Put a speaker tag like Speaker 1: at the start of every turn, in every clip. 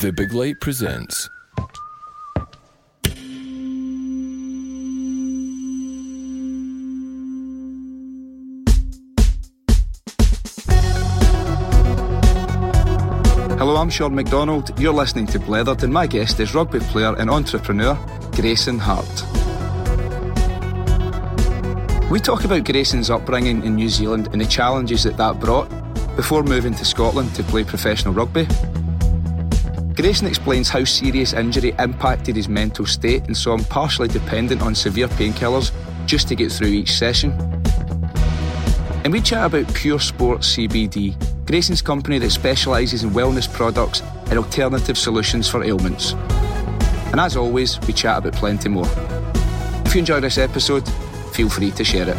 Speaker 1: The Big Light presents.
Speaker 2: Hello, I'm Sean McDonald. You're listening to Blethered, and my guest is rugby player and entrepreneur Grayson Hart. We talk about Grayson's upbringing in New Zealand and the challenges that that brought before moving to Scotland to play professional rugby. Grayson explains how serious injury impacted his mental state and saw him partially dependent on severe painkillers just to get through each session. And we chat about Pure Sports CBD, Grayson's company that specialises in wellness products and alternative solutions for ailments. And as always, we chat about plenty more. If you enjoy this episode, feel free to share it.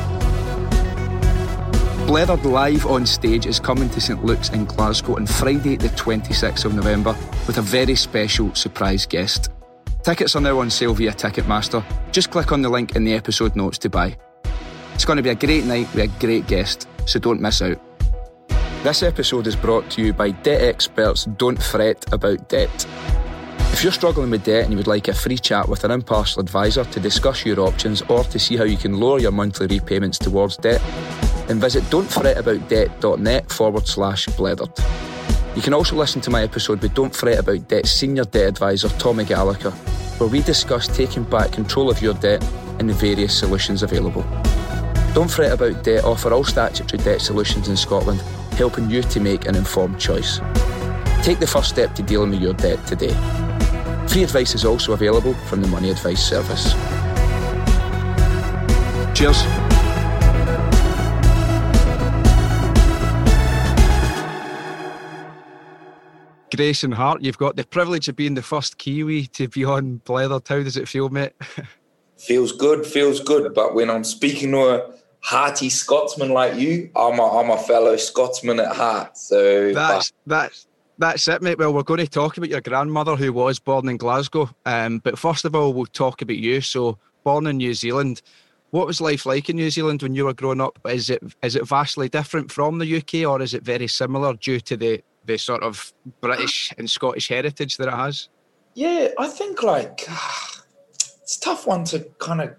Speaker 2: Blethered Live on Stage is coming to St Luke's in Glasgow on Friday, the 26th of November, with a very special surprise guest. Tickets are now on sale via Ticketmaster. Just click on the link in the episode notes to buy. It's going to be a great night with a great guest, so don't miss out. This episode is brought to you by debt experts Don't Fret About Debt. If you're struggling with debt and you would like a free chat with an impartial advisor to discuss your options or to see how you can lower your monthly repayments towards debt, then visit don'tfretaboutdebt.net forward slash blethered. You can also listen to my episode with Don't Fret About Debt Senior Debt Advisor Tommy Gallagher, where we discuss taking back control of your debt and the various solutions available. Don't Fret About Debt offer all statutory debt solutions in Scotland, helping you to make an informed choice. Take the first step to dealing with your debt today. Free advice is also available from the Money Advice Service. Cheers. Grayson Hart, you've got the privilege of being the first Kiwi to be on Blethered. How does it feel, mate?
Speaker 3: feels good, feels good. But when I'm speaking to a hearty Scotsman like you, I'm a, I'm a fellow Scotsman at heart. So
Speaker 2: that's that's that's it, mate. Well, we're going to talk about your grandmother who was born in Glasgow. Um, but first of all, we'll talk about you. So, born in New Zealand. What was life like in New Zealand when you were growing up? Is it is it vastly different from the UK, or is it very similar due to the the sort of British and Scottish heritage that it has?
Speaker 3: Yeah, I think like it's a tough one to kind of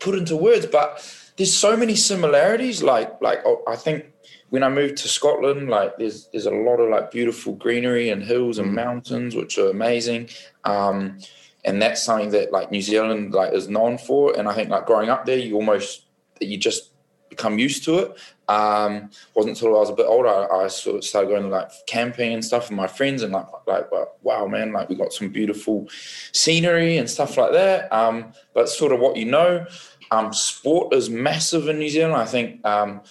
Speaker 3: put into words, but there's so many similarities. Like like oh, I think when I moved to Scotland, like there's there's a lot of like beautiful greenery and hills and mm. mountains, which are amazing. Um, and that's something that like New Zealand like is known for. And I think like growing up there, you almost you just become used to it. Um, wasn't until I was a bit older I, I, sort of started going like camping and stuff with my friends and like like wow man like we got some beautiful scenery and stuff like that. Um, but sort of what you know, um, sport is massive in New Zealand. I think um,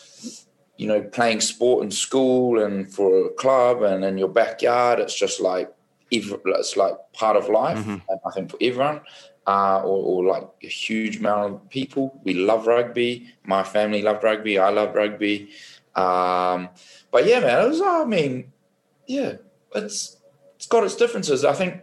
Speaker 3: you know playing sport in school and for a club and in your backyard, it's just like it's like part of life. Mm-hmm. I think for everyone uh, or, or, like a huge amount of people. We love rugby. My family loved rugby. I love rugby. Um, but yeah, man, it was. I mean, yeah, it's it's got its differences. I think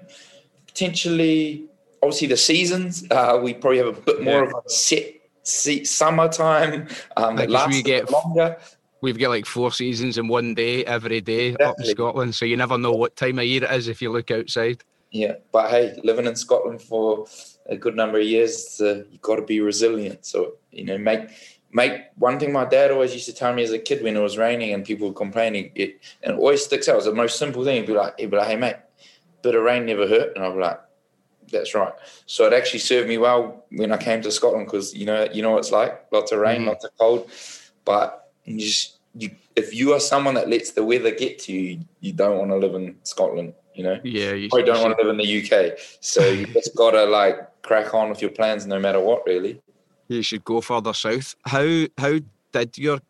Speaker 3: potentially, obviously, the seasons. Uh, we probably have a bit more yeah. of a set, set summertime. Um,
Speaker 2: that lasts we get longer. We've got like four seasons in one day every day exactly. up in Scotland, so you never know what time of year it is if you look outside.
Speaker 3: Yeah, but hey, living in Scotland for a good number of years, uh, you've got to be resilient. So you know, make make one thing. My dad always used to tell me as a kid when it was raining and people were complaining, it and it always sticks out. It's the most simple thing. He'd be like, he'd be like, "Hey mate, bit of rain never hurt," and I'd be like, "That's right." So it actually served me well when I came to Scotland because you know you know what it's like, lots of rain, mm-hmm. lots of cold, but you just you if you are someone that lets the weather get to you, you don't want to live in Scotland you know?
Speaker 2: Yeah.
Speaker 3: You probably don't want to live in the UK. So you just got to like crack on with your plans no matter what, really.
Speaker 2: You should go further south. How, how did your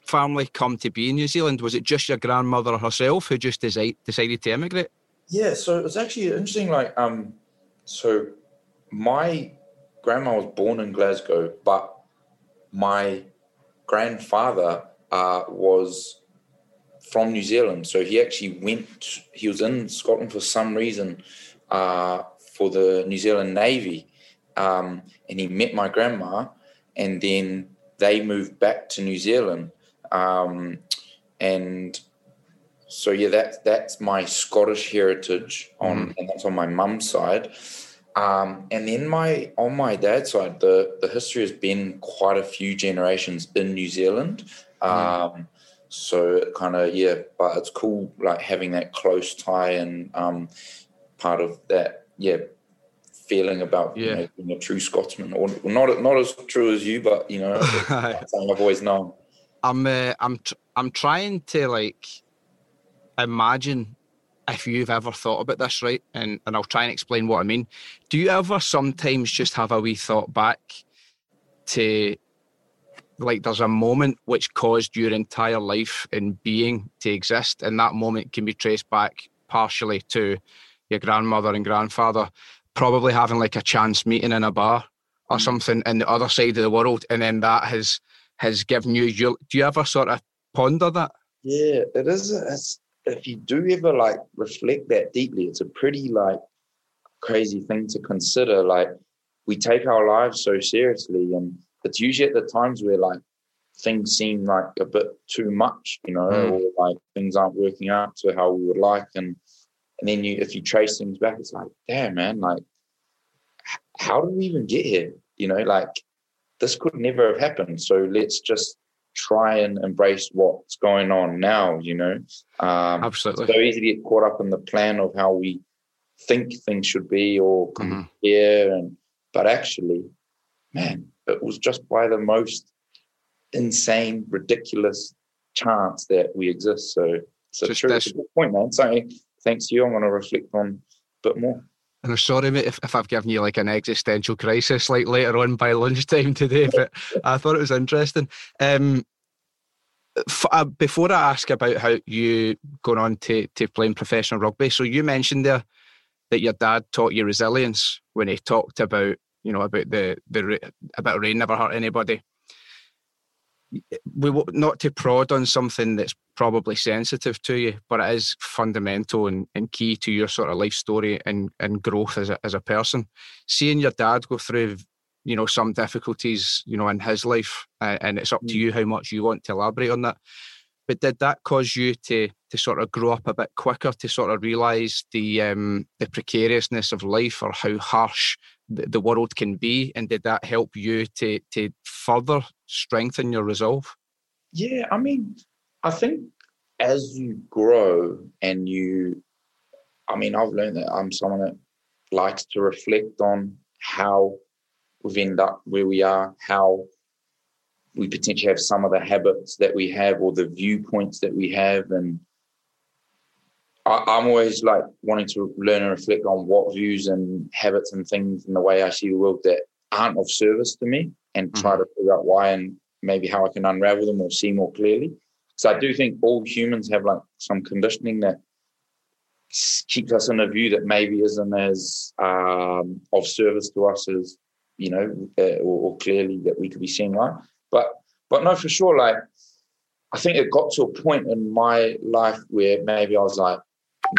Speaker 2: family come to be in New Zealand? Was it just your grandmother herself who just decided, decided to emigrate?
Speaker 3: Yeah. So it's actually interesting. Like, um, so my grandma was born in Glasgow, but my grandfather uh, was from New Zealand. So he actually went, he was in Scotland for some reason uh, for the New Zealand Navy. Um, and he met my grandma, and then they moved back to New Zealand. Um, and so yeah, that's that's my Scottish heritage on,
Speaker 2: Mm-hmm.
Speaker 3: and that's on my mum's side. Um, and then my on my dad's side, the the history has been quite a few generations in New Zealand.
Speaker 2: Mm-hmm.
Speaker 3: So kind of yeah, but it's cool like having that close tie and um, part of that yeah feeling about you
Speaker 2: Yeah.
Speaker 3: know, being a true Scotsman, or not not as true as you, but you know I've always known.
Speaker 2: I'm uh, I'm tr- I'm trying to like imagine if you've ever thought about this, right? And and I'll try and explain what I mean. Do you ever sometimes just have a wee thought back to like there's a moment which caused your entire life and being to exist, and that moment can be traced back partially to your grandmother and grandfather probably having like a chance meeting in a bar or
Speaker 3: Mm.
Speaker 2: something in the other side of the world, and then that has has given you your. Do you ever sort of ponder that?
Speaker 3: Yeah, it is. It's, if you do ever like reflect that deeply, it's a pretty like crazy thing to consider. Like we take our lives so seriously, and it's usually at the times where like things seem like a bit too much, you know,
Speaker 2: Mm.
Speaker 3: or like things aren't working out to how we would like, and and then you if you trace things back, it's like, damn man, like how did we even get here? You know, like this could never have happened. So let's just try and embrace what's going on now, you know. Um,
Speaker 2: Absolutely.
Speaker 3: it's so easy to get caught up in the plan of how we think things should be or compare, and but actually, man, it was just by the most insane, ridiculous chance that we exist. So, so
Speaker 2: Just
Speaker 3: true. It's a good point, man. Something thanks to you, I'm going to reflect on a bit more.
Speaker 2: And I'm sorry, mate, if, if I've given you like an existential crisis like later on by lunchtime today, but I thought it was interesting. Um, f- uh, before I ask about how you going on to, to playing professional rugby, so you mentioned there that your dad taught you resilience when he talked about you know about the the ra- about rain never hurt anybody. We not to prod on something that's probably sensitive to you, but it is fundamental and, and key to your sort of life story and, and growth as a, as a person. Seeing your dad go through, you know, some difficulties, you know, in his life, uh, and it's up to
Speaker 3: Mm.
Speaker 2: you how much you want to elaborate on that. But did that cause you to to sort of grow up a bit quicker to sort of realise the um, the precariousness of life or how harsh the, world can be, and did that help you to to further strengthen your resolve?
Speaker 3: Yeah, I mean, I think as you grow and you, I mean, I've learned that I'm someone that likes to reflect on how we've ended up where we are, how we potentially have some of the habits that we have or the viewpoints that we have. And I, I'm always like wanting to learn and reflect on what views and habits and things in the way I see the world that aren't of service to me and try to figure out why and maybe how I can unravel them or see more clearly. So I do think all humans have like some conditioning that keeps us in a view that maybe isn't as um, of service to us as you know, uh, or, or clearly that we could be seeing right. But but no, for sure, like I think it got to a point in my life where maybe I was like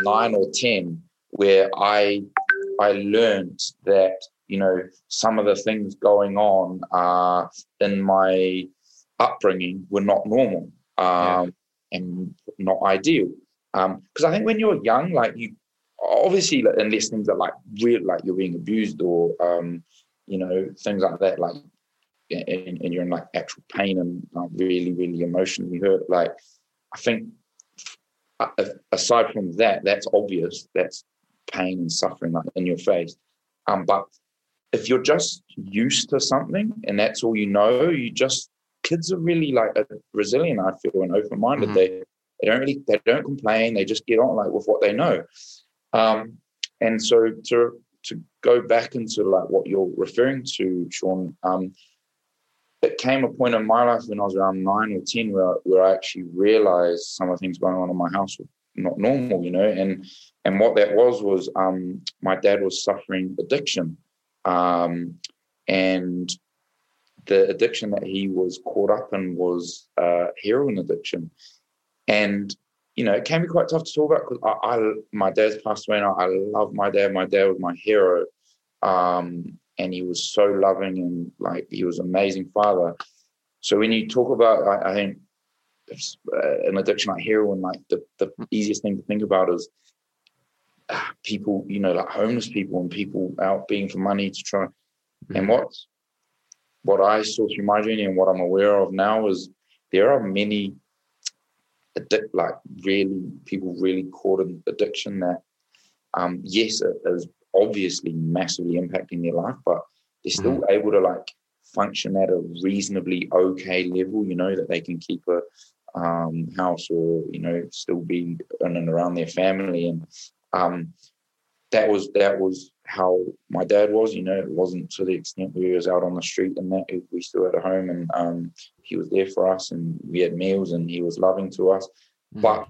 Speaker 3: nine or ten, where I I learned that you know some of the things going on uh, in my upbringing were not normal um, and not ideal. Um because I think when you're young, like you obviously, unless things are like real, like you're being abused or um, you know things like that, like and, and you're in like actual pain and like, really, really emotionally hurt. Like I think aside from that, that's obvious. That's pain and suffering like in your face. Um, but if you're just used to something and that's all you know, you just kids are really like resilient. I feel and open minded.
Speaker 2: Mhm.
Speaker 3: They they don't really they don't complain. They just get on like with what they know. Um, and so to to go back into like what you're referring to, Sean. Um, it came a point in my life when I was around nine or ten where where I actually realized some of the things going on in my house were not normal, you know, and and what that was was um, my dad was suffering addiction, um, and the addiction that he was caught up in was uh, heroin addiction, and you know it can be quite tough to talk about because I, I my dad's passed away and I, I love my dad. My dad was my hero. Um, and he was so loving and like he was an amazing father. So when you talk about, I, I think uh, an addiction like heroin, like the, the easiest thing to think about is uh, people, you know, like homeless people and people out being for money to try. Mm-hmm. And what what I saw through my journey and what I'm aware of now is there are many addict, like really people really caught in addiction that um, yes, it is obviously massively impacting their life, but they're still mm-hmm. able to like function at a reasonably okay level, you know, that they can keep a um, house or, you know, still be in and around their family. And um, that was that was how my dad was, you know, it wasn't to the extent where he was out on the street and that we still had a home and um, he was there for us and we had meals and he was loving to us. Mm-hmm. But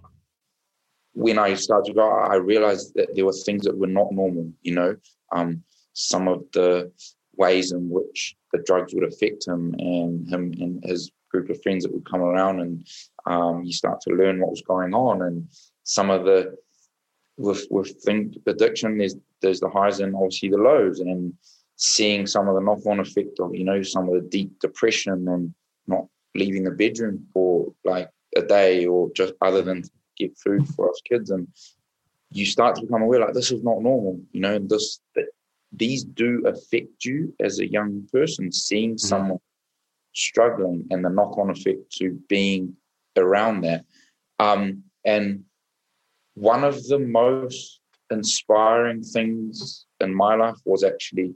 Speaker 3: when I started to go, I realized that there were things that were not normal, you know, um, some of the ways in which the drugs would affect him and him and his group of friends that would come around and um, you start to learn what was going on and some of the with with thing, addiction there's there's the highs and obviously the lows and seeing some of the knock-on effect of you know some of the deep depression and not leaving the bedroom for like a day or just other than get food for us kids and you start to become aware like this is not normal you know this these do affect you as a young person, seeing mm-hmm. someone struggling and the knock on effect to being around that. Um, and one of the most inspiring things in my life was actually,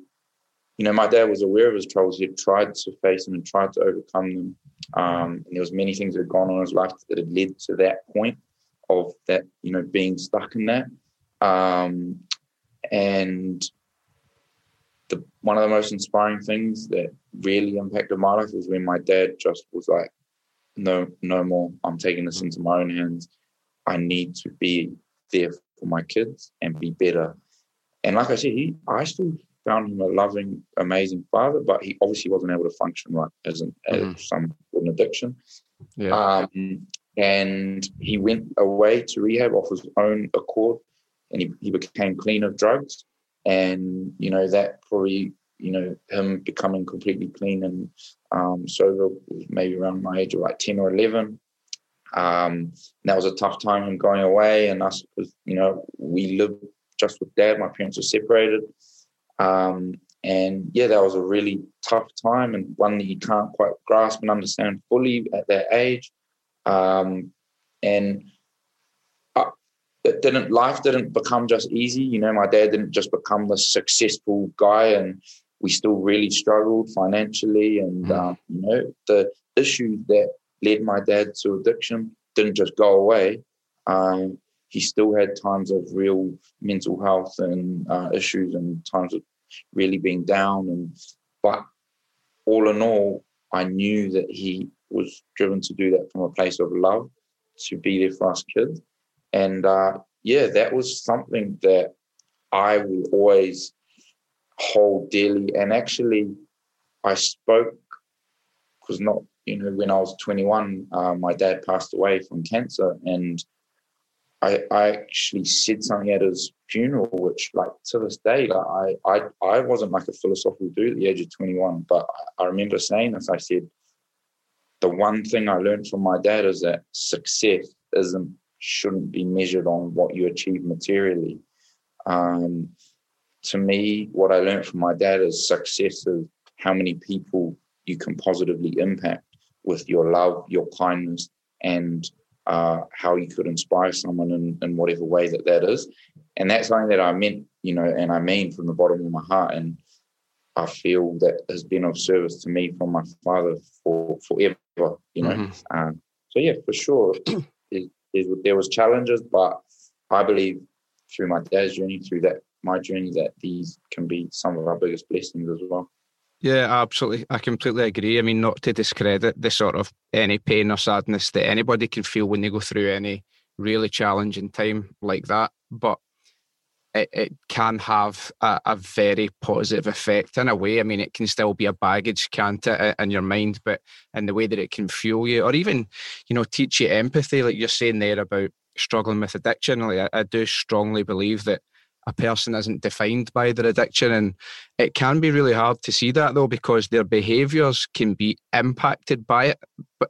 Speaker 3: you know, my dad was aware of his troubles. He had tried to face them and tried to overcome them. Um, and there was many things that had gone on in his life that had led to that point of that, you know, being stuck in that. Um, and the one of the most inspiring things that really impacted my life was when my dad just was like, "No, no more. I'm taking this into my own hands. I need to be there for my kids and be better." And like I said, he, I still found him a loving, amazing father, but he obviously wasn't able to function right as an mm-hmm. as some an addiction. Yeah. Um, and he went away to rehab off his own accord, and he, he became clean of drugs. And you know that probably you know him becoming completely clean and um, sober maybe around my age of like 10 or 11 um, that was a tough time him going away and us you know we lived just with dad. My parents were separated. Um, and yeah that was a really tough time and one that you can't quite grasp and understand fully at that age um, and it didn't life didn't become just easy. You know, my dad didn't just become the successful guy, and we still really struggled financially. And mm. um, you know, the issues that led my dad to addiction didn't just go away. Um, he still had times of real mental health and uh, issues, and times of really being down. And but all in all, I knew that he was driven to do that from a place of love, to be there for us kids and uh, yeah, that was something that I will always hold dearly. And actually, I spoke because not you know when I was 21, uh, my dad passed away from cancer, and I, I actually said something at his funeral, which like to this day, like I I I wasn't like a philosophical dude at the age of 21, but I remember saying this. I said, the one thing I learned from my dad is that success isn't shouldn't be measured on what you achieve materially. Um, to me, what I learned from my dad is success is how many people you can positively impact with your love, your kindness, and uh, how you could inspire someone in, in whatever way that that is. And that's something that I meant, you know, and I mean from the bottom of my heart. And I feel that has been of service to me from my father for forever, you know. Mm-hmm. Um, so yeah, for sure, there was challenges, but I believe through my dad's journey, through that my journey, that these can be some of our biggest blessings as well.
Speaker 2: Yeah, absolutely. I completely agree. I mean, not to discredit the sort of any pain or sadness that anybody can feel when they go through any really challenging time like that, but it, it can have a, a, very positive effect in a way. I mean, it can still be a baggage, can't it, in your mind, but in the way that it can fuel you or even, you know, teach you empathy, like you're saying there about struggling with addiction. Like I, I do strongly believe that a person isn't defined by their addiction. And it can be really hard to see that though, because their behaviors can be impacted by it.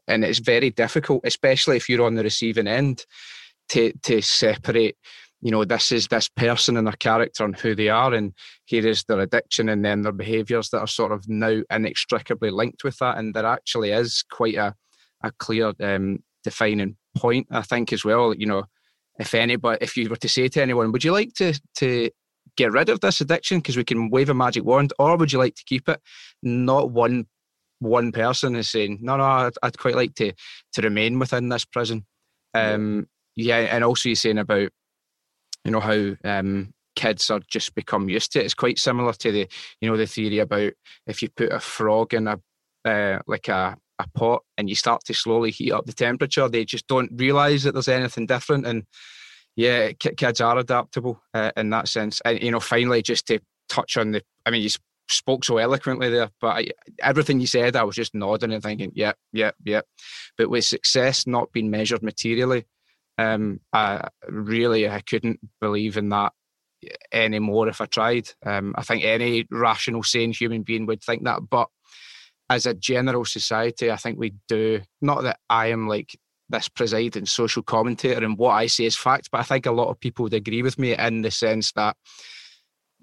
Speaker 2: And it's very difficult, especially if you're on the receiving end, to, to separate, you know, this is this person and their character and who they are. And here is their addiction and then their behaviors that are sort of now inextricably linked with that. And there actually is quite a, a clear um, defining point, I think, as well. You know, if anybody, if you were to say to anyone, would you like to to get rid of this addiction because we can wave a magic wand, or would you like to keep it? Not one one person is saying, no, no, I'd, I'd quite like to to remain within this prison. Um, yeah, and also you're saying about, you know, how um, kids are just become used to it. It's quite similar to the, you know, the theory about if you put a frog in a uh, like a a pot and you start to slowly heat up the temperature, they just don't realize that there's anything different. And yeah, kids are adaptable uh, in that sense. And you know, finally, just to touch on the, I mean, you spoke so eloquently there, but I, everything you said, I was just nodding and thinking, yeah, yeah, yeah. But with success not being measured materially, um, I really I couldn't believe in that anymore if I tried. Um, I think any rational, sane human being would think that, but as a general society, I think we do. Not that I am like this presiding social commentator and what I say is fact, but I think a lot of people would agree with me in the sense that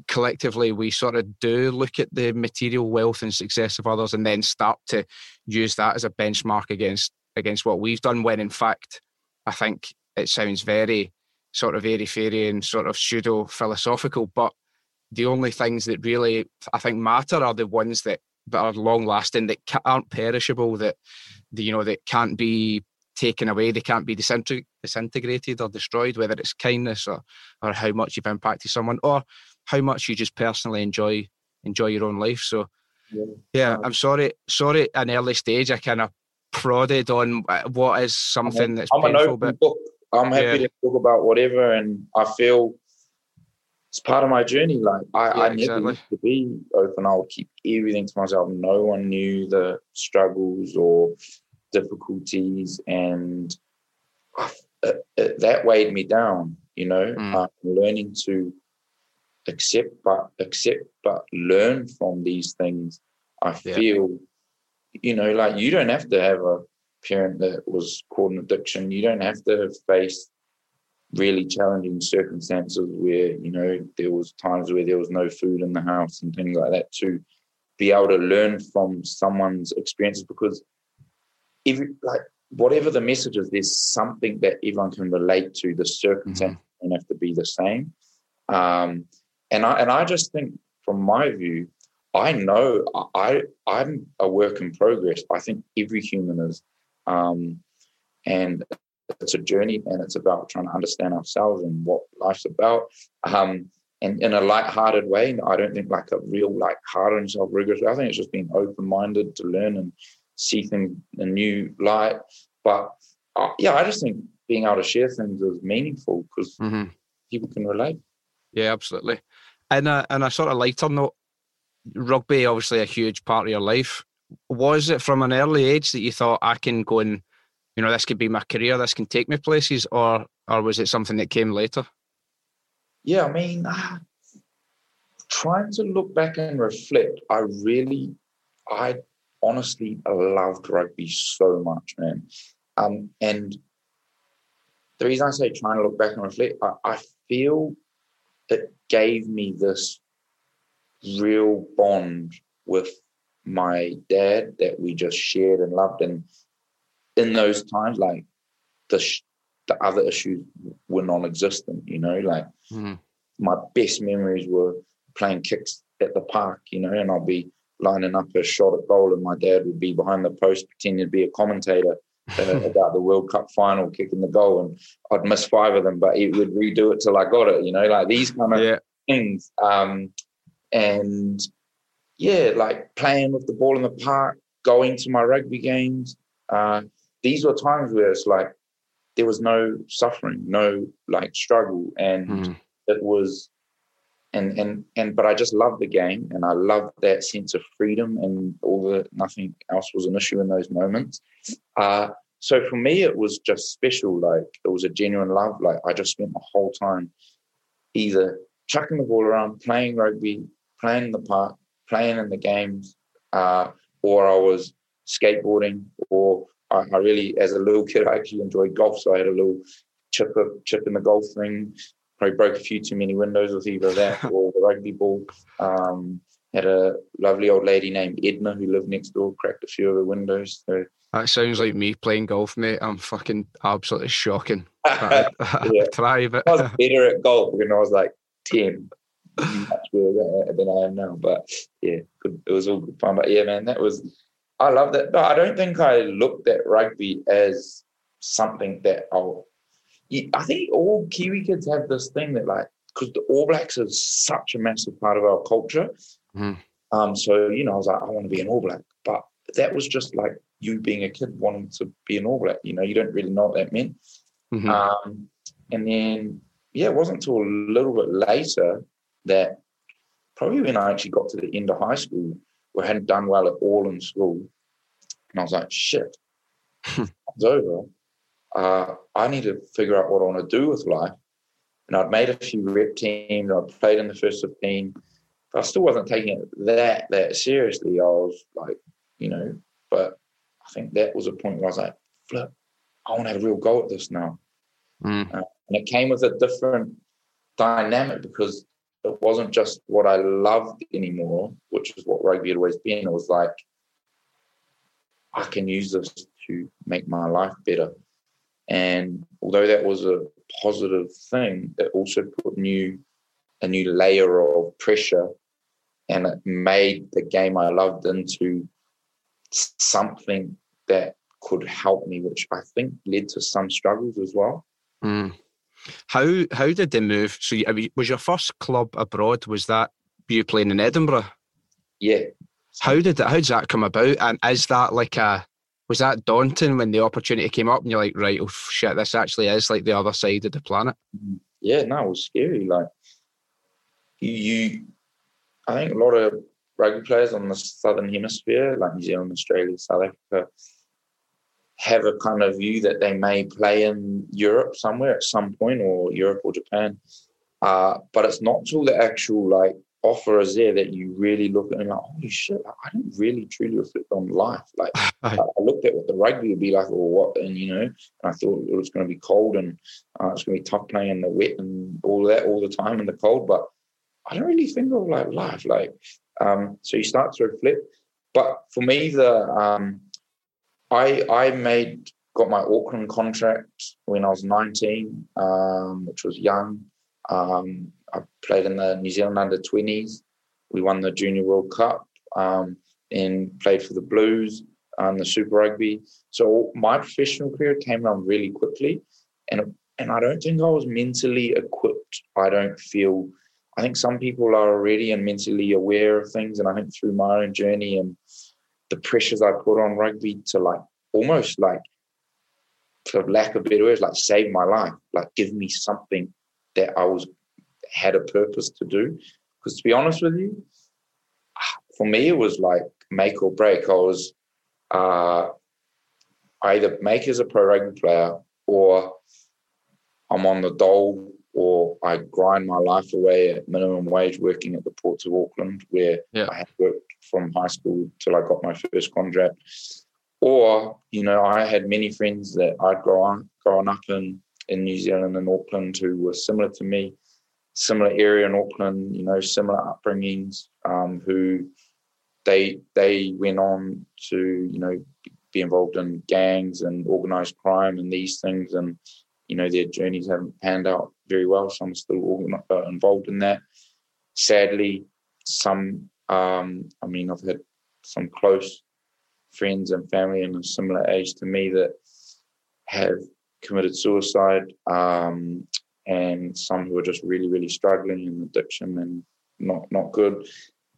Speaker 2: collectively we sort of do look at the material wealth and success of others and then start to use that as a benchmark against against what we've done when in fact I think it sounds very sort of airy fairy and sort of pseudo philosophical, but the only things that really I think matter are the ones that that are long lasting, that aren't perishable, that you know that can't be taken away, they can't be disintegrated or destroyed. Whether it's kindness or or how much you've impacted someone, or how much you just personally enjoy enjoy your own life. So, yeah, yeah I'm sorry, sorry, an early stage, I kind of prodded on uh, what is something that's
Speaker 3: I'm
Speaker 2: painful,
Speaker 3: but, book. I'm happy yeah. to talk about whatever, and I feel it's part of my journey. Like I, yeah, I never exactly. used to be open. I would keep everything to myself. No one knew the struggles or difficulties, and it, it, that weighed me down. You know, mm. I'm learning to accept, but accept, but learn from these things. I feel, yeah. you know, like you don't have to have a parent that was caught in addiction. You don't have to face really challenging circumstances where you know there was times where there was no food in the house and things like that to be able to learn from someone's experiences because if like whatever the message is there's something that everyone can relate to the circumstances mm-hmm. don't have to be the same um, and i and i just think from my view i know i i'm a work in progress i think every human is um, and it's a journey and it's about trying to understand ourselves and what life's about. Um, and in a light-hearted way. I don't think like a real like hard on yourself rigorous. I think it's just being open-minded to learn and see things in a new light. But uh, yeah, I just think being able to share things is meaningful because mm-hmm. people can relate.
Speaker 2: Yeah, absolutely. And a, and a sort of lighter note, rugby obviously a huge part of your life. Was it from an early age that you thought I can go and you know, this could be my career, this can take me places, or or was it something that came later?
Speaker 3: Yeah, I mean, uh, trying to look back and reflect, I really, I honestly loved rugby so much, man. Um, and the reason I say trying to look back and reflect, I, I feel it gave me this real bond with my dad that we just shared and loved. And in those times, like the sh- the other issues were non-existent. You know, like mm-hmm. my best memories were playing kicks at the park. You know, and I'll be lining up a shot at goal, and my dad would be behind the post pretending to be a commentator. Uh, about the World Cup final, kicking the goal, and I'd miss five of them, but he would redo it till I got it. You know, like these kind of yeah. things. Um, and yeah, like playing with the ball in the park, going to my rugby games. Uh, these were times where it's like there was no suffering, no like struggle, and mm. it was, and and and but I just loved the game, and I loved that sense of freedom, and all the nothing else was an issue in those moments. Uh, so for me, it was just special. Like it was a genuine love. Like I just spent my whole time either chucking the ball around, playing rugby, playing in the park, playing in the games, uh, or I was skateboarding, or I, I, really, as a little kid, I actually enjoyed golf. So I had a little chip of, chip in the golf thing. Probably broke a few too many windows with either that or the rugby ball. Um, had a lovely old lady named Edna who lived next door, cracked a few of the windows. So,
Speaker 2: that sounds like me playing golf, mate. I'm fucking absolutely shocking. I,
Speaker 3: yeah. try, but I was better at golf when I was like ten, much better than I am now. But yeah, it was all good fun. But yeah, man, that was. I love that. No, I don't think I looked at rugby as something that I'll. I think all Kiwi kids have this thing that like because the All Blacks is such a massive part of our culture. Mm. Um, so you know, I was like, I want to be an All Black, but that was just like you being a kid wanting to be an All Black. You know, you don't really know what that meant. Mm-hmm. Um, and then yeah, it wasn't until a little bit later that probably when I actually got to the end of high school, where I hadn't done well at all in school, and I was like, shit, it's over. Uh, I need to figure out what I want to do with life. And I'd made a few rep teams, I'd played in the first 15, but I still wasn't taking it that that seriously. I was like, you know, but I think that was a point where I was like, flip, I want to have a real go at this now. Mm. Uh, and it came with a different dynamic because it wasn't just what I loved anymore, which is what rugby had always been. It was like, I can use this to make my life better. And although that was a positive thing, it also put new a new layer of pressure and it made the game I loved into something that could help me, which I think led to some struggles as well.
Speaker 2: Mm. How how did they move? So, I mean, was your first club abroad? Was that you playing in Edinburgh?
Speaker 3: Yeah.
Speaker 2: How did that? How did that come about? And is that like a was that daunting when the opportunity came up and you're like, right, oh shit, this actually is like the other side of the planet?
Speaker 3: Yeah, no, it was scary. Like you, you I think a lot of rugby players on the southern hemisphere, like New Zealand, Australia, South Africa, have a kind of view that they may play in Europe somewhere at some point, or Europe or Japan. Uh, but it's not till the actual like offer is there that you really look at and like, holy shit, I didn't really truly reflect on life. Like I looked at what the rugby would be like or what, and you know, and I thought it was going to be cold and uh, it's going to be tough playing in the wet and all that all the time in the cold. But I don't really think of like life. Like, um, so you start to reflect. But for me, the um, I I made got my Auckland contract when I was 19, um, which was young. Um, I played in the New Zealand under 20s. We won the Junior World Cup um, and played for the Blues and the Super Rugby. So my professional career came around really quickly, and and I don't think I was mentally equipped. I don't feel. I think some people are already and mentally aware of things, and I think through my own journey and the pressures I put on rugby to like almost like, for lack of better words, like save my life, like give me something that I was had a purpose to do. Because to be honest with you, for me it was like make or break. I was uh, either make as a pro rugby player or I'm on the dole or I grind my life away at minimum wage working at the ports of Auckland, where yeah. I had worked from high school till I got my first contract. Or, you know, I had many friends that I'd grown, grown up in, in New Zealand and Auckland who were similar to me, similar area in Auckland, you know, similar upbringings, um, who they they went on to, you know, be involved in gangs and organized crime and these things. And, you know, their journeys haven't panned out very well. Some are still uh, involved in that. Sadly, some, um, I mean, I've had some close friends and family in a similar age to me that have committed suicide, um, and some who are just really, really struggling in addiction and not not good.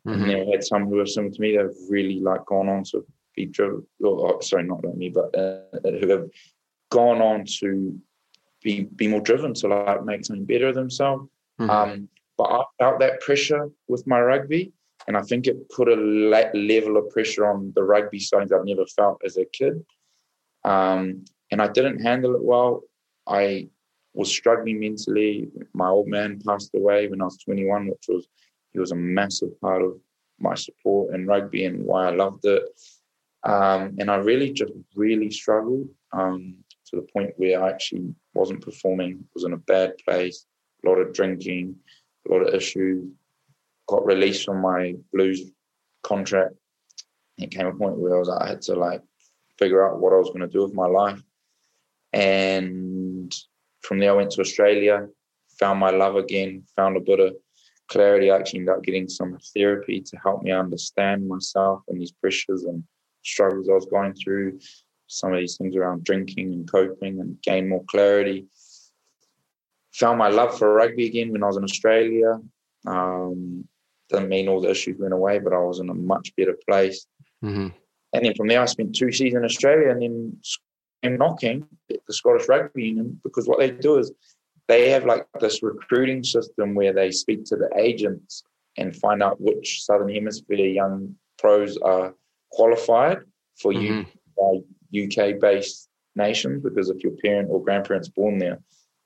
Speaker 3: Mm-hmm. And then I had some who are similar to me that have really like gone on to be driven. Or, oh, sorry, not like me, but uh, who have gone on to be be more driven to like make something better of themselves. Mm-hmm. Um, but I felt that pressure with my rugby, and I think it put a le- level of pressure on the rugby side I've never felt as a kid. Um, and I didn't handle it well. I was struggling mentally. My old man passed away when I was 21, which was he was a massive part of my support in rugby and why I loved it. Um, and I really just really struggled um, to the point where I actually wasn't performing, was in a bad place, a lot of drinking, a lot of issues. Got released from my blues contract. It came a point where I was I had to like figure out what I was going to do with my life. And from there, I went to Australia, found my love again, found a bit of clarity. I actually ended up getting some therapy to help me understand myself and these pressures and struggles I was going through, some of these things around drinking and coping and gain more clarity. Found my love for rugby again when I was in Australia. Um, doesn't mean all the issues went away, but I was in a much better place. Mm-hmm. And then from there, I spent two seasons in Australia and then came knocking at the Scottish Rugby Union because what they do is they have like this recruiting system where they speak to the agents and find out which Southern Hemisphere young pros are qualified for mm-hmm. UK based nation because if your parent or grandparents born there,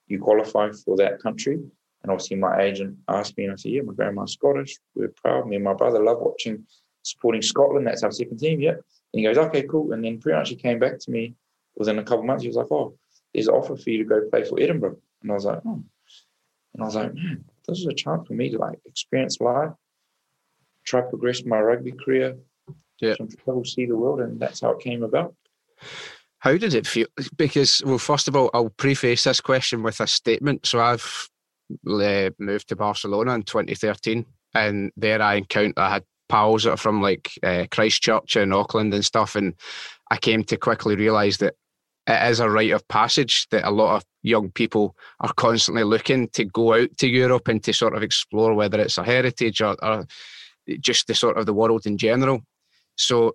Speaker 3: you qualify for that country. And obviously, my agent asked me, and I said, "Yeah, my grandma's Scottish. We're proud. Me and my brother love watching, supporting Scotland. That's our second team. Yeah." And he goes, "Okay, cool." And then pretty much he came back to me within a couple of months. He was like, "Oh, there's an offer for you to go play for Edinburgh." And I was like, "Oh," and I was like, "Man, this is a chance for me to like experience life, try progress my rugby career, yeah. travel, see the world, and that's how it came about.
Speaker 2: How did it feel? Because, well, first of all, I'll preface this question with a statement. So I've uh, moved to Barcelona in 2013, and there I encountered, I had pals that are from like uh, Christchurch and Auckland and stuff, and I came to quickly realise that it is a rite of passage that a lot of young people are constantly looking to go out to Europe and to sort of explore whether it's a heritage or, or just the sort of the world in general. So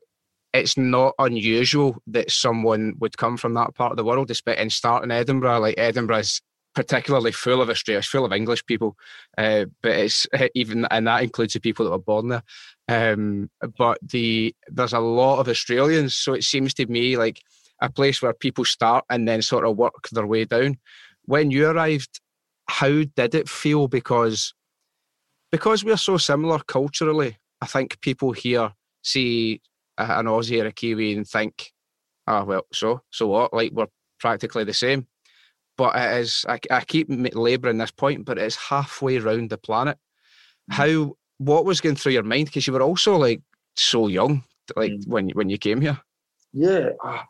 Speaker 2: it's not unusual that someone would come from that part of the world and start in Edinburgh. Like Edinburgh is particularly full of Australians, full of English people, uh, but it's even and that includes the people that were born there. Um, but the there's a lot of Australians, so it seems to me like a place where people start and then sort of work their way down. When you arrived, how did it feel? Because because we're so similar culturally, I think people here see an Aussie or a Kiwi and think, oh, well, so, so what? Like, we're practically the same. But it is, I, I keep labouring this point, but it's halfway around the planet. Mm. How, what was going through your mind? Because you were also like so young, like mm. when, when you came here.
Speaker 3: Yeah. Oh,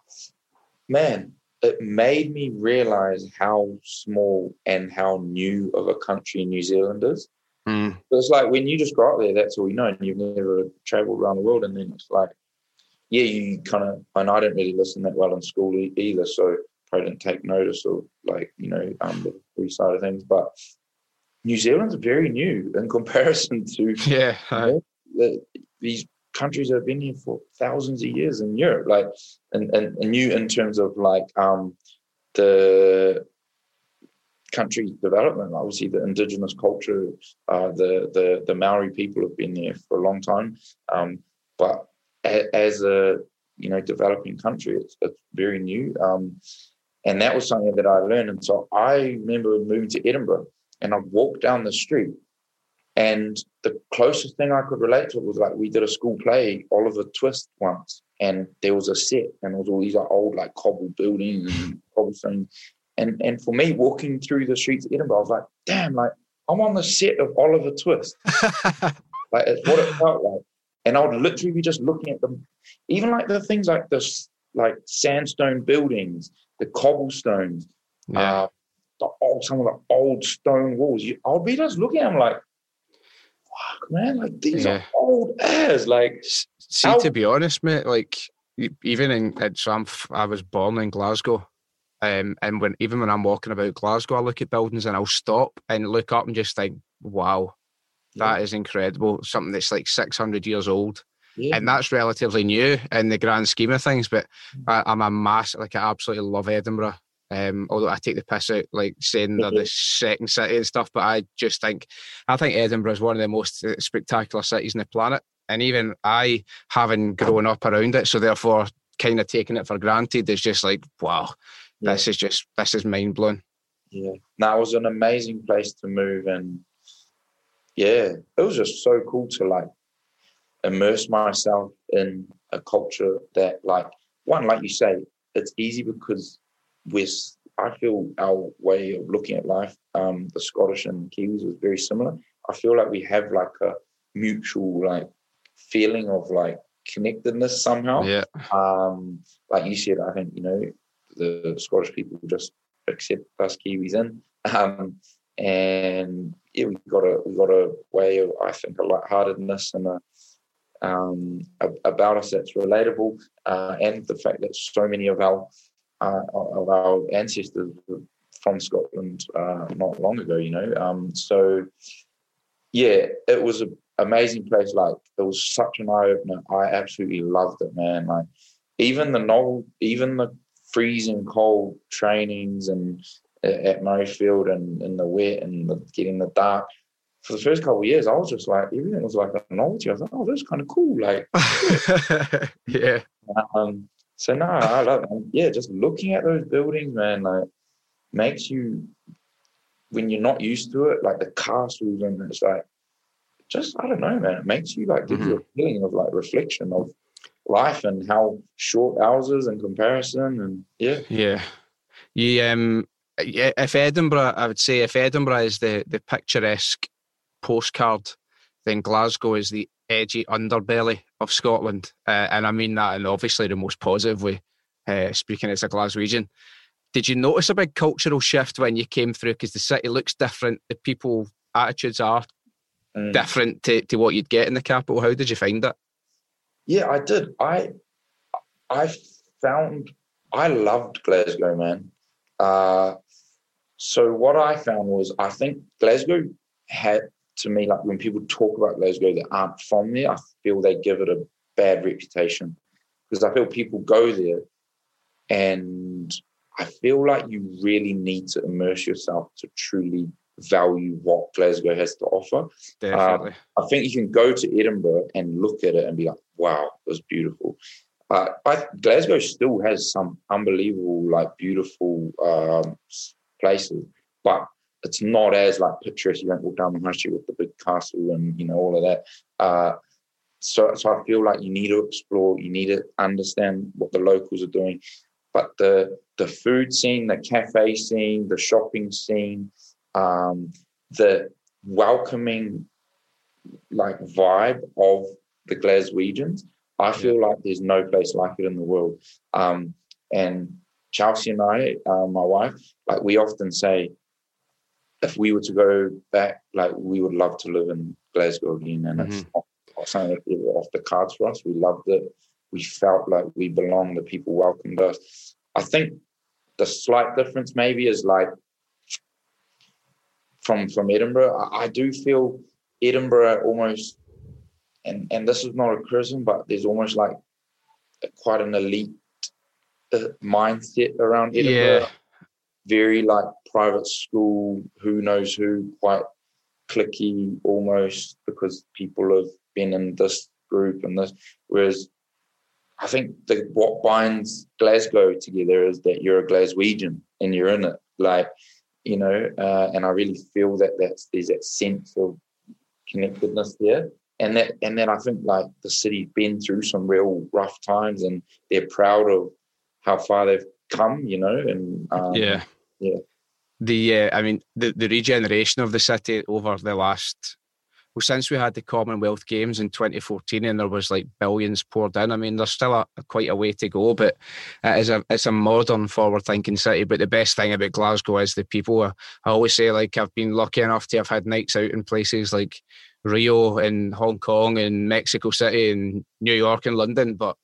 Speaker 3: man, it made me realize how small and how new of a country New Zealand is. Mm. It's like when you just got there, that's all you know, and you've never traveled around the world, and then it's like, yeah, you kind of, and I didn't really listen that well in school either, so probably didn't take notice of like you know um, the free side of things. But New Zealand's very new in comparison to
Speaker 2: yeah
Speaker 3: you know, the, these countries that have been here for thousands of years in Europe, like and, and, and new in terms of like um the country development. Obviously, the indigenous culture, uh, the the the Maori people have been there for a long time, um, but as a you know developing country, it's, it's very new, um, and that was something that I learned. And so I remember moving to Edinburgh, and I walked down the street, and the closest thing I could relate to was like we did a school play, Oliver Twist once, and there was a set, and it was all these like old like cobble buildings and cobblestone and and for me, walking through the streets of Edinburgh, I was like, damn, like I'm on the set of Oliver Twist. like it's what it felt like. And I would literally be just looking at them, even like the things like this, like sandstone buildings, the cobblestones, yeah. uh, the old, some of the old stone walls. You, I would be just looking at them like, fuck, man, like these yeah. are old as. Like,
Speaker 2: see, to be honest, mate, like even in so I'm, I was born in Glasgow, um, and when even when I'm walking about Glasgow, I look at buildings and I'll stop and look up and just think, wow, that yeah. is incredible. Something that's like 600 years old. Yeah. And that's relatively new in the grand scheme of things. But mm. I, am a mass, like, I absolutely love Edinburgh. Um, although I take the piss out, like saying they're the second city and stuff, but I just think, I think Edinburgh is one of the most uh, spectacular cities on the planet. And even I, having grown up around it, so therefore kind of taking it for granted, is just like, wow, yeah. this is just this is mind blowing.
Speaker 3: yeah, that was an amazing place to move, and yeah, it was just so cool to like immerse myself in a culture that, like, one, like you say, it's easy because we're. I feel our way of looking at life, um, the Scottish and Kiwis, was very similar. I feel like we have like a mutual like feeling of like connectedness somehow.
Speaker 2: Yeah.
Speaker 3: Um, like you said, I think you know the Scottish people just accept us Kiwis in, um, and yeah, we got a we got a way of I think a lightheartedness and a um, about us that's relatable, uh, and the fact that so many of our uh, of our ancestors from Scotland uh, not long ago. You know, um, so yeah, it was an amazing place. Like it was such an eye opener. I absolutely loved it, man. Like even the novel, even the freezing cold trainings and at Murrayfield and in the wet and the, getting the dark. For the first couple of years, I was just like everything was like a novelty. I was like, oh, this is kind of cool. Like,
Speaker 2: yeah.
Speaker 3: Um, so no, I love it. Yeah, just looking at those buildings, man, like makes you when you're not used to it, like the castles and it's like just I don't know, man. It makes you like give mm-hmm. you a feeling of like reflection of life and how short ours is in comparison. And yeah,
Speaker 2: yeah, you um, yeah. If Edinburgh, I would say if Edinburgh is the the picturesque postcard, then Glasgow is the edgy underbelly of Scotland, uh, and I mean that in obviously the most positive way. Uh, speaking as a Glaswegian, did you notice a big cultural shift when you came through? Because the city looks different, the people attitudes are mm. different to, to what you'd get in the capital. How did you find it?
Speaker 3: Yeah, I did. I I found I loved Glasgow, man. Uh, so what I found was I think Glasgow had to me like when people talk about Glasgow that aren't from there, I feel they give it a bad reputation because I feel people go there and I feel like you really need to immerse yourself to truly value what Glasgow has to offer.
Speaker 2: Definitely.
Speaker 3: Uh, I think you can go to Edinburgh and look at it and be like, wow, it was beautiful. Uh, I, Glasgow still has some unbelievable, like beautiful um, places, but it's not as like picturesque. You don't walk down the high street with the big castle and you know all of that. Uh, so, so I feel like you need to explore. You need to understand what the locals are doing, but the the food scene, the cafe scene, the shopping scene, um, the welcoming like vibe of the Glaswegians. I feel like there's no place like it in the world. Um, and Chelsea and I, uh, my wife, like we often say, if we were to go back, like we would love to live in Glasgow again. And mm-hmm. it's not, not something that off the cards for us. We loved it. We felt like we belonged. The people welcomed us. I think the slight difference maybe is like from from Edinburgh. I, I do feel Edinburgh almost, and and this is not a criticism, but there's almost like quite an elite uh, mindset around Edinburgh. Yeah. Very like private school, who knows who, quite clicky almost because people have been in this group and this. Whereas I think the, what binds Glasgow together is that you're a Glaswegian and you're in it. Like you know, uh, and I really feel that that's there's that sense of connectedness there. And that and then I think like the city's been through some real rough times and they're proud of how far they've come, you know, and um,
Speaker 2: yeah.
Speaker 3: Yeah.
Speaker 2: The uh, I mean the, the regeneration of the city over the last well, since we had the Commonwealth Games in 2014 and there was like billions poured in, I mean, there's still a, a quite a way to go, but it is a it's a modern, forward-thinking city. But the best thing about Glasgow is the people. I, I always say, like, I've been lucky enough to have had nights out in places like Rio and Hong Kong and Mexico City and New York and London, but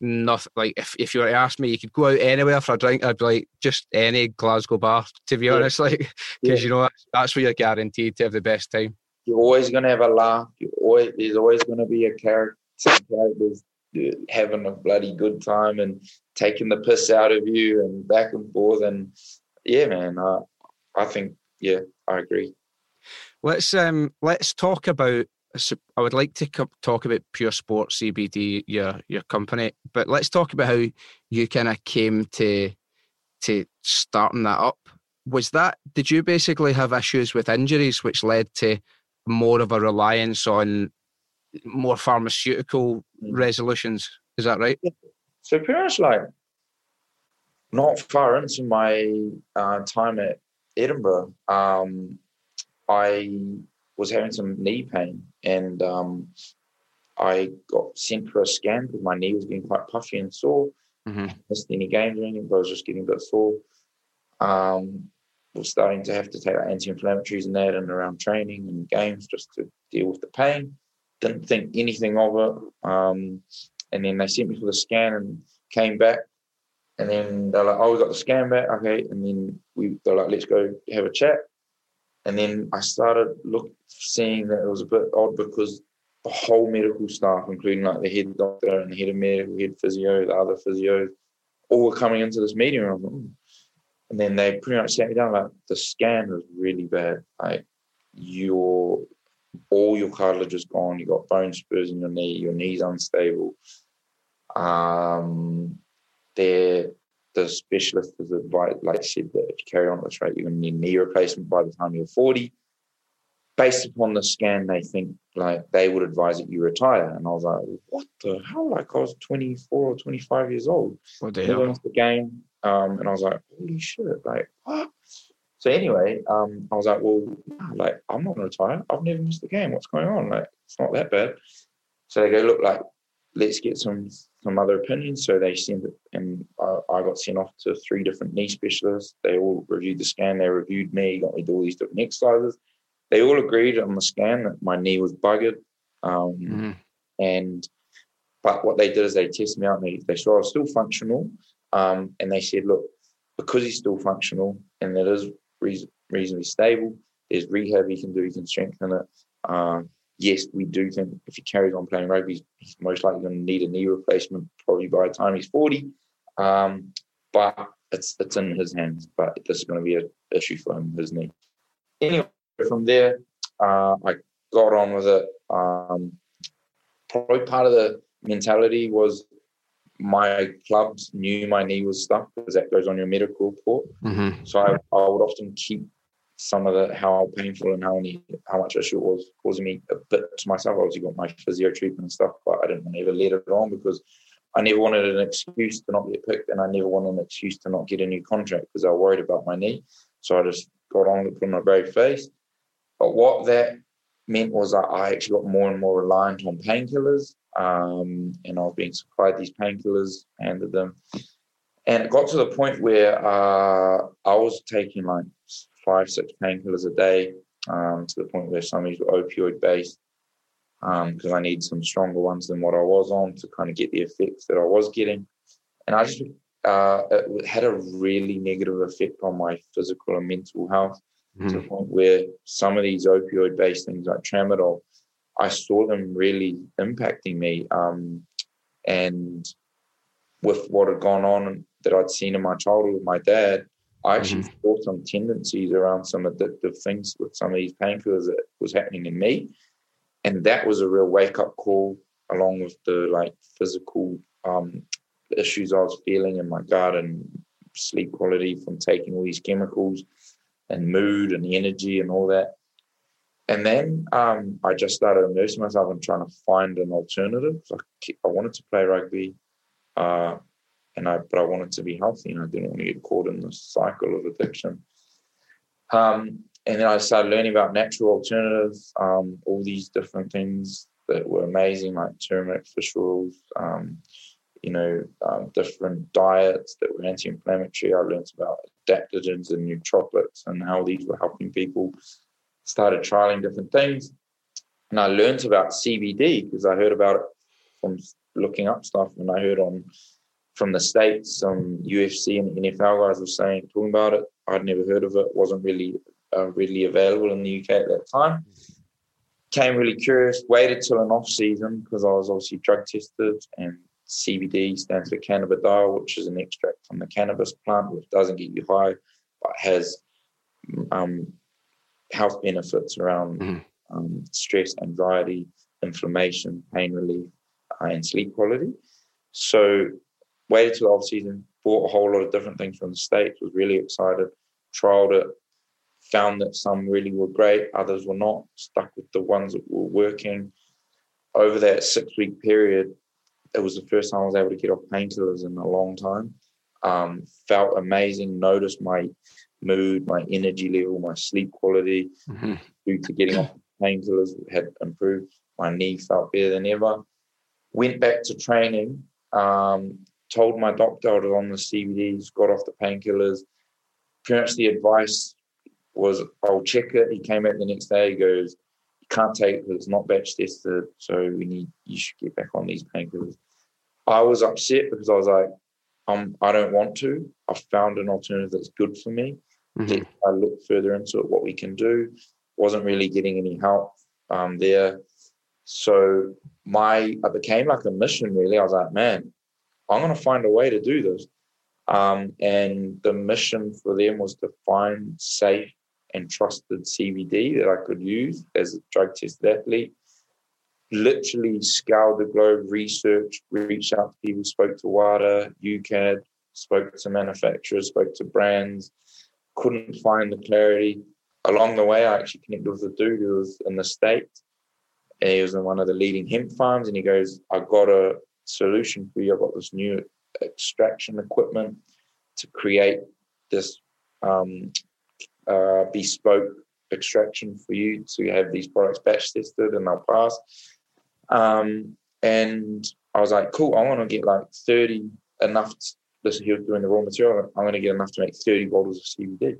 Speaker 2: nothing like if, if you were to ask me you could go out anywhere for a drink I'd be like just any Glasgow bar to be honest like because yeah. you know that's where you're guaranteed to have the best time
Speaker 3: you're always going to have a laugh. You always there's always going to be a character, characters having a bloody good time and taking the piss out of you and back and forth. And yeah, man, I, I think yeah, I agree.
Speaker 2: Let's um let's talk about. I would like to talk about Pure Sports CBD, your your company, but let's talk about how you kind of came to to starting that up.
Speaker 1: Was that did you basically have issues with injuries which led to more of a reliance on more pharmaceutical mm. resolutions? Is that right?
Speaker 3: So pretty much like not far into my uh, time at edinburgh um, i was having some knee pain and um, i got sent for a scan because my knee was getting quite puffy and sore mm-hmm. missed any games or anything but i was just getting a bit sore um, was starting to have to take anti-inflammatories and that and around training and games just to deal with the pain. Didn't think anything of it. Um, and then they sent me for the scan and came back. And then they're like, "Oh, we got the scan back, okay." And then we they're like, "Let's go have a chat." And then I started look seeing that it was a bit odd because the whole medical staff, including like the head doctor and the head of medical, head physio, the other physios, all were coming into this meeting. Oh, and then they pretty much sat me down like the scan was really bad. Like your all your cartilage is gone. You got bone spurs in your knee. Your knee's unstable. Um, they the specialist has advised, like said, that if you carry on at this rate, you're going to need knee replacement by the time you're 40. Based upon the scan, they think like they would advise that you retire. And I was like, what the hell? Like I was 24 or 25 years old.
Speaker 1: What the hell?
Speaker 3: The game. Um, and I was like, holy shit, like what? So anyway, um, I was like, well, like I'm not gonna retire. I've never missed a game. What's going on? Like it's not that bad. So they go, look, like let's get some other opinions. So they sent it, and I, I, got sent off to three different knee specialists. They all reviewed the scan. They reviewed me, got me to do all these different exercises. They all agreed on the scan that my knee was buggered. Um, mm-hmm. And but what they did is they tested me out and they, they saw I was still functional, um, and they said, look, because he's still functional and it is re- reasonably stable, there's rehab he can do, he can strengthen it. Um, yes, we do think if he carries on playing rugby, he's most likely going to need a knee replacement probably by the time he's 40. Um, but it's it's in his hands. But this is going to be an issue for him, his knee. Anyway, from there, uh, I got on with it. Um, probably part of the mentality was my clubs knew my knee was stuck because that goes on your medical report. Mm-hmm. So I, I would often keep some of the how painful and how any how much issue it was causing me a bit to myself. I obviously got my physio treatment and stuff, but I didn't want to ever let it on because I never wanted an excuse to not get picked, and I never wanted an excuse to not get a new contract because I worried about my knee. So I just got on with put on a brave face. But what that meant was that I actually got more and more reliant on painkillers um, and I was being supplied these painkillers, handed them, and it got to the point where uh, I was taking like five, six painkillers a day, um, to the point where some of these were opioid based, because um, I need some stronger ones than what I was on to kind of get the effects that I was getting, and I just uh, it had a really negative effect on my physical and mental health. Mm-hmm. To the point where some of these opioid based things like tramadol I saw them really impacting me. Um, and with what had gone on that I'd seen in my childhood with my dad, I actually mm-hmm. saw some tendencies around some addictive things with some of these painkillers that was happening in me. And that was a real wake up call, along with the like physical um, issues I was feeling in my gut and sleep quality from taking all these chemicals and mood and energy and all that. And then um, I just started immersing myself and trying to find an alternative. I, I wanted to play rugby, uh, and I but I wanted to be healthy, and I didn't want to get caught in the cycle of addiction. Um, and then I started learning about natural alternatives, um, all these different things that were amazing, like turmeric, fish oils, um, you know, um, different diets that were anti-inflammatory. I learned about adaptogens and nootropics and how these were helping people started trialing different things. And I learned about CBD because I heard about it from looking up stuff and I heard on from the States, some UFC and NFL guys were saying, talking about it. I'd never heard of it, wasn't really uh, readily available in the UK at that time. Came really curious, waited till an off season because I was obviously drug tested and CBD stands for cannabidiol, which is an extract from the cannabis plant, which doesn't get you high, but has um, health benefits around mm-hmm. um, stress, anxiety, inflammation, pain relief, uh, and sleep quality. So waited till off season, bought a whole lot of different things from the States, was really excited, trialed it, found that some really were great, others were not, stuck with the ones that were working. Over that six week period, it was the first time I was able to get off painkillers in a long time. Um, felt amazing, noticed my mood, my energy level, my sleep quality mm-hmm. due to getting off painkillers had improved. My knee felt better than ever. Went back to training, um, told my doctor I was on the CBDs, got off the painkillers. Pretty much the advice was I'll check it. He came out the next day, he goes, You can't take it because it's not batch tested, so we need you should get back on these painkillers. I was upset because I was like, um, I don't want to. I found an alternative that's good for me. Mm-hmm. I looked further into it, what we can do. Wasn't really getting any help um, there. So my I became like a mission really. I was like, man, I'm gonna find a way to do this. Um, and the mission for them was to find safe and trusted CBD that I could use as a drug tested athlete. Literally scoured the globe, researched, reached out to people, spoke to WADA, UKAD, spoke to manufacturers, spoke to brands, couldn't find the clarity. Along the way, I actually connected with a dude who was in the States. And he was in one of the leading hemp farms, and he goes, I got a solution for you. I've got this new extraction equipment to create this um, uh, bespoke extraction for you to have these products batch tested and they'll pass. Um, and I was like, cool, I want to get like 30 enough. To, this he was doing the raw material. I'm going to get enough to make 30 bottles of CBD.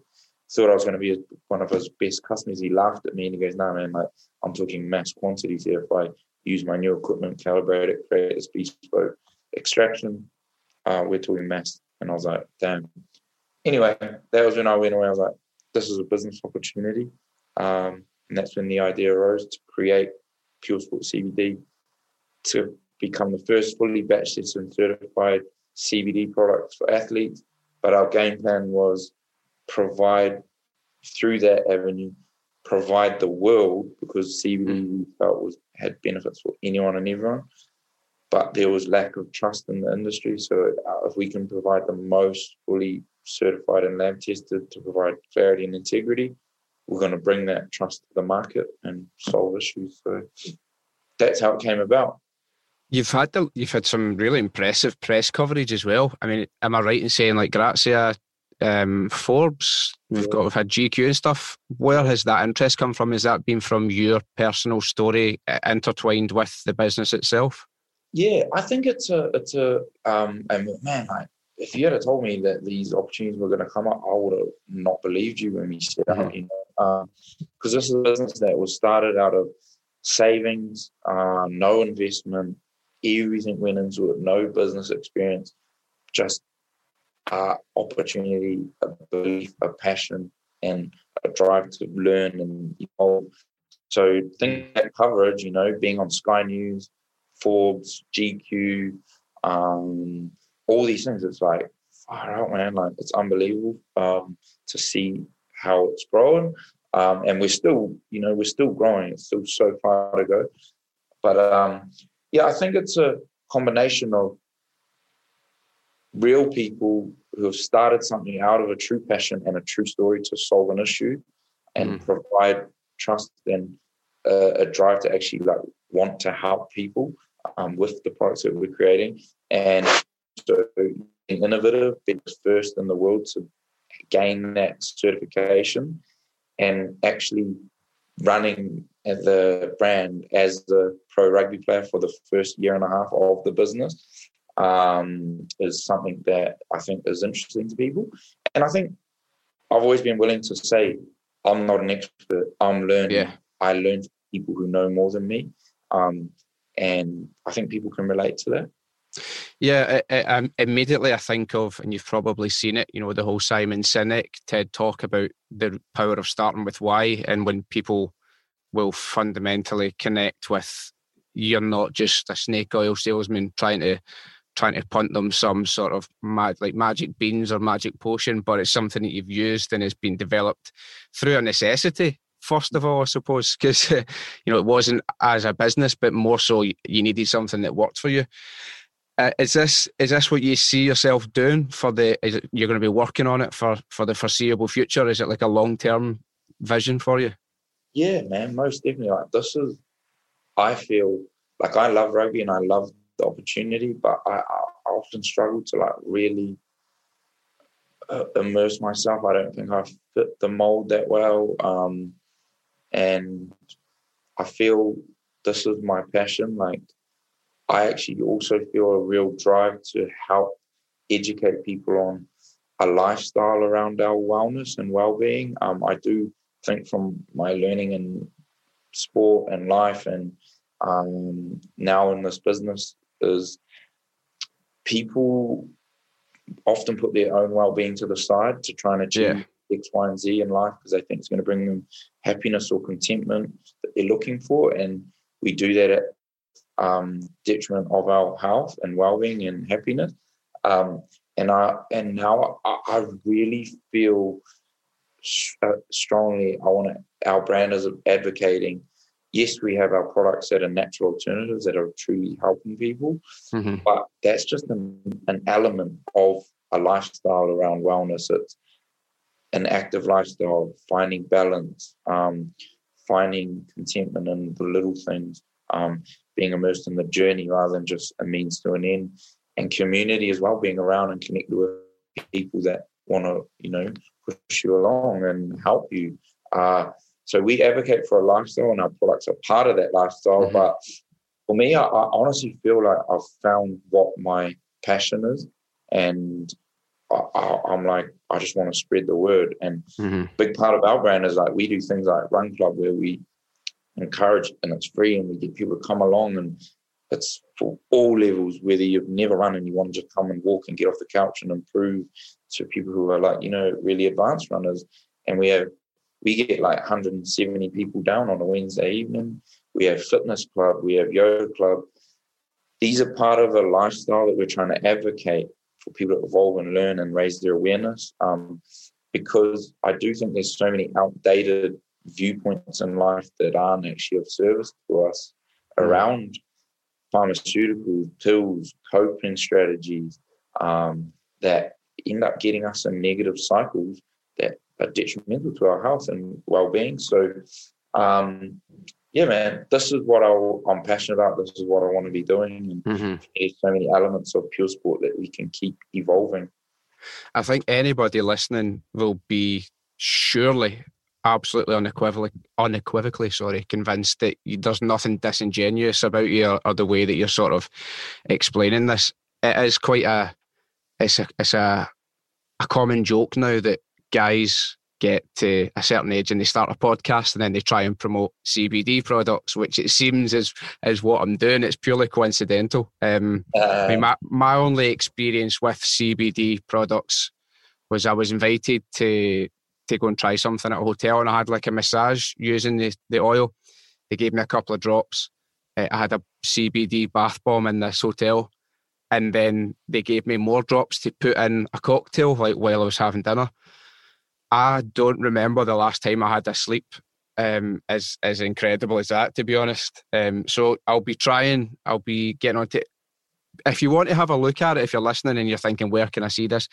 Speaker 3: Thought I was going to be one of his best customers. He laughed at me and he goes, "No, man, like I'm talking mass quantities here. If I use my new equipment, calibrate it, create this bespoke extraction, uh, we're talking mass." And I was like, "Damn." Anyway, that was when I went away. I was like, this is a business opportunity. Um, and that's when the idea arose to create Pure Sport CBD to become the first fully batch system certified CBD product for athletes. But our game plan was provide through that avenue, provide the world because CBD we felt was had benefits for anyone and everyone. But there was lack of trust in the industry. So uh, if we can provide the most fully certified and lab tested to provide clarity and integrity, we're going to bring that trust to the market and solve issues. So that's how it came about.
Speaker 1: You've had the, you've had some really impressive press coverage as well. I mean, am I right in saying like Grazia, um, Forbes, we've got we've had GQ and stuff. Where has that interest come from? Has that been from your personal story uh, intertwined with the business itself?
Speaker 3: Yeah, I think it's a it's a um and man, I if you had told me that these opportunities were going to come up, I would have not believed you when we set up. You know, because um, this is a business that was started out of savings, uh, no investment, everything went into it, no business experience, just uh, opportunity, a belief, a passion, and a drive to learn and evolve. So think that coverage, you know, being on Sky News, Forbes, GQ. Um, all these things. It's like far out, man. Like it's unbelievable um, to see how it's growing. Um, and we're still, you know, we're still growing. It's still so far to go. But um, yeah, I think it's a combination of real people who have started something out of a true passion and a true story to solve an issue and mm. provide trust and uh, a drive to actually like want to help people um, with the products that we're creating and so innovative, being first in the world to gain that certification and actually running the brand as the pro rugby player for the first year and a half of the business um, is something that I think is interesting to people. And I think I've always been willing to say, I'm not an expert, I'm learning. Yeah. I learn from people who know more than me. Um, and I think people can relate to that.
Speaker 1: Yeah, I, I, immediately I think of, and you've probably seen it, you know, the whole Simon Sinek TED talk about the power of starting with why, and when people will fundamentally connect with, you're not just a snake oil salesman trying to trying to punt them some sort of mag, like magic beans or magic potion, but it's something that you've used and has been developed through a necessity first of all, I suppose, because you know it wasn't as a business, but more so you needed something that worked for you.
Speaker 2: uh, is this is this what you see yourself doing for the? Is it you're going to be working on it for for the foreseeable future? Is it like a long term vision for you?
Speaker 3: Yeah, man, most definitely. Like this is, I feel like I love rugby and I love the opportunity, but I, I often struggle to like really uh, immerse myself. I don't think I fit the mold that well, um, and I feel this is my passion. Like I actually also feel a real drive to help educate people on a lifestyle around our wellness and well-being. Um, I do think from my learning in sport and life and um, now in this business is people often put their own well-being to the side to try and achieve yeah. X, Y, and Z in life because they think it's going to bring them happiness or contentment that they're looking for, and we do that at um, detriment of our health and well-being and happiness. Um, and I and now I, I really feel uh, strongly. I want to, our brand is advocating. Yes, we have our products that are natural alternatives that are truly helping people, mm-hmm. but that's just an, an element of a lifestyle around wellness. It's an active lifestyle, finding balance, um, finding contentment in the little things, um, being immersed in the journey rather than just a means to an end, and community as well, being around and connected with people that want to, you know, push you along and help you. Uh, so we advocate for a lifestyle, and our products are part of that lifestyle. Mm-hmm. But for me, I, I, honestly feel like I've found what my passion is, and I, am like, I just want to spread the word. And mm-hmm. big part of our brand is like we do things like Run Club, where we encourage and it's free, and we get people to come along and it's for all levels, whether you've never run and you want to just come and walk and get off the couch and improve to people who are like, you know, really advanced runners. And we have, we get like 170 people down on a Wednesday evening. We have fitness club, we have yoga club. These are part of a lifestyle that we're trying to advocate for people to evolve and learn and raise their awareness. Um, because I do think there's so many outdated viewpoints in life that aren't actually of service to us mm. around pharmaceuticals, pills, coping strategies um, that end up getting us in negative cycles that detrimental to our health and well-being. So, um, yeah, man, this is what I, am passionate about. This is what I want to be doing, and mm-hmm. there's so many elements of pure sport that we can keep evolving.
Speaker 2: I think anybody listening will be surely absolutely unequivocally, unequivocally, sorry, convinced that there's nothing disingenuous about you or, or, the way that you're sort of explaining this. It is quite a, it's a, it's a, a common joke now that guys get to a certain age and they start a podcast and then they try and promote CBD products, which it seems is is what I'm doing. It's purely coincidental. Um, uh, I mean, my my only experience with CBD products was I was invited to to go and try something at a hotel, and I had like a massage using the, the oil. They gave me a couple of drops. Uh, I had a CBD bath bomb in this hotel, and then they gave me more drops to put in a cocktail, like while I was having dinner. I don't remember the last time I had a sleep um, as as incredible as that, to be honest. Um, so I'll be trying. I'll be getting on to. If you want to have a look at it, if you're listening and you're thinking, where can I see this?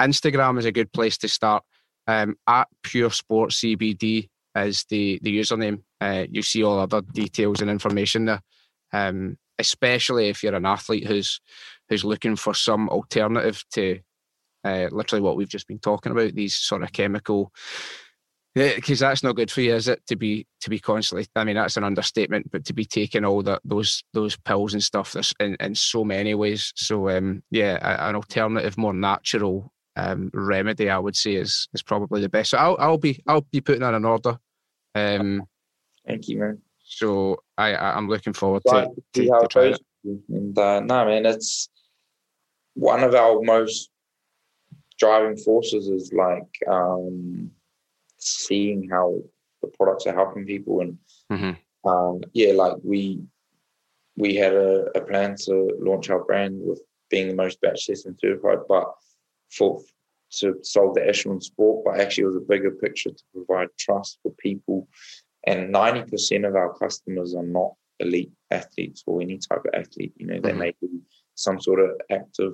Speaker 2: Instagram is a good place to start. Um, at Pure Sport CBD is the the username. Uh, you see all other details and information there. Um, especially if you're an athlete who's who's looking for some alternative to uh, literally what we've just been talking about. These sort of chemical because that's not good for you, is it? To be to be constantly. I mean, that's an understatement, but to be taking all that those those pills and stuff, that's in, in so many ways. So um, yeah, an alternative, more natural um, remedy, I would say, is is probably the best. So I'll I'll be I'll be putting in an order. Um,
Speaker 3: Thank you, man.
Speaker 2: So I I'm looking forward to, to, to try it.
Speaker 3: And uh, no, man, it's one of our most driving forces is like um, seeing how the products are helping people and mm-hmm. um, yeah like we we had a, a, plan to launch our brand with being the most batch testing certified but for to solve the issue echelon sport but actually it was a bigger picture to provide trust for people and 90% of our customers are not elite athletes or any type of athlete you know mm-hmm. they may be some sort of active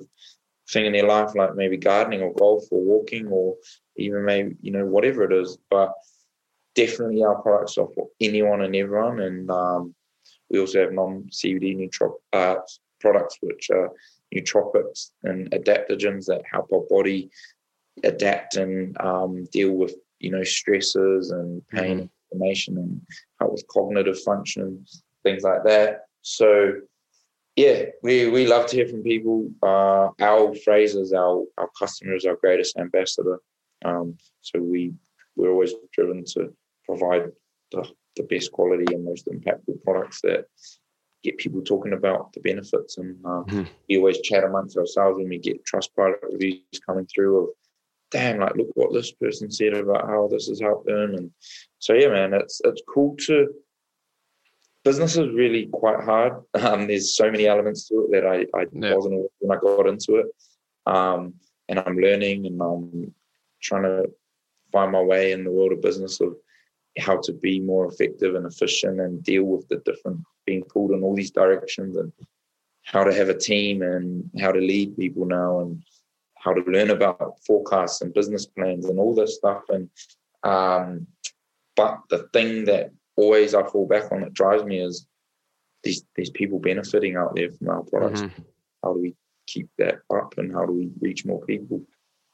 Speaker 3: thing in their life, like maybe gardening or golf or walking or even maybe, you know, whatever it is. But definitely our products are for anyone and everyone. And um, we also have non CBD nootrop uh, products, which are nootropics and adaptogens that help our body adapt and um, deal with, you know, stresses and pain, mm-hmm. inflammation, and help with cognitive functions, things like that. So, yeah, we, we love to hear from people. Uh, Al Fraser's our, our customer is our greatest ambassador. Um, so we we're always driven to provide the, the best quality and most impactful products that get people talking about the benefits. And uh, mm-hmm. we always chat amongst ourselves when we get Trustpilot reviews coming through of, damn, like look what this person said about how this has helped them. And so yeah, man, it's it's cool to. Business is really quite hard. Um, there's so many elements to it that I, I yeah. wasn't aware when I got into it. Um, and I'm learning and I'm trying to find my way in the world of business of how to be more effective and efficient and deal with the different being pulled in all these directions and how to have a team and how to lead people now and how to learn about forecasts and business plans and all this stuff and um, but the thing that always I fall back on that drives me is these these people benefiting out there from our products. Mm-hmm. How do we keep that up and how do we reach more people?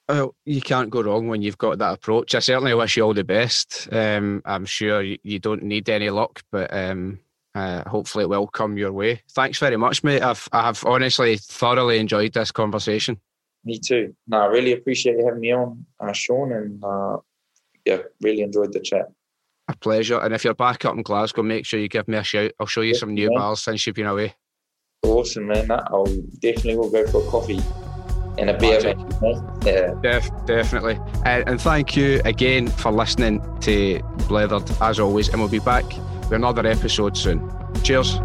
Speaker 2: Well, you can't go wrong when you've got that approach. I certainly wish you all the best. Um, I'm sure you, don't need any luck, but um, uh, hopefully it will come your way. Thanks very much, mate. I've I've honestly thoroughly enjoyed this conversation.
Speaker 3: Me too. No, I really appreciate you having me on, uh, Sean, and uh, yeah, really enjoyed the chat.
Speaker 2: A pleasure. And if you're back up in Glasgow, make sure you give me a shout. I'll show you yeah, some new man. bars since you've been away.
Speaker 3: Awesome, man. I'll definitely will go for a coffee in a beer. Yeah.
Speaker 2: Def, definitely. Uh, and thank you again for listening to Blethered as always. And we'll be back with another episode soon. Cheers.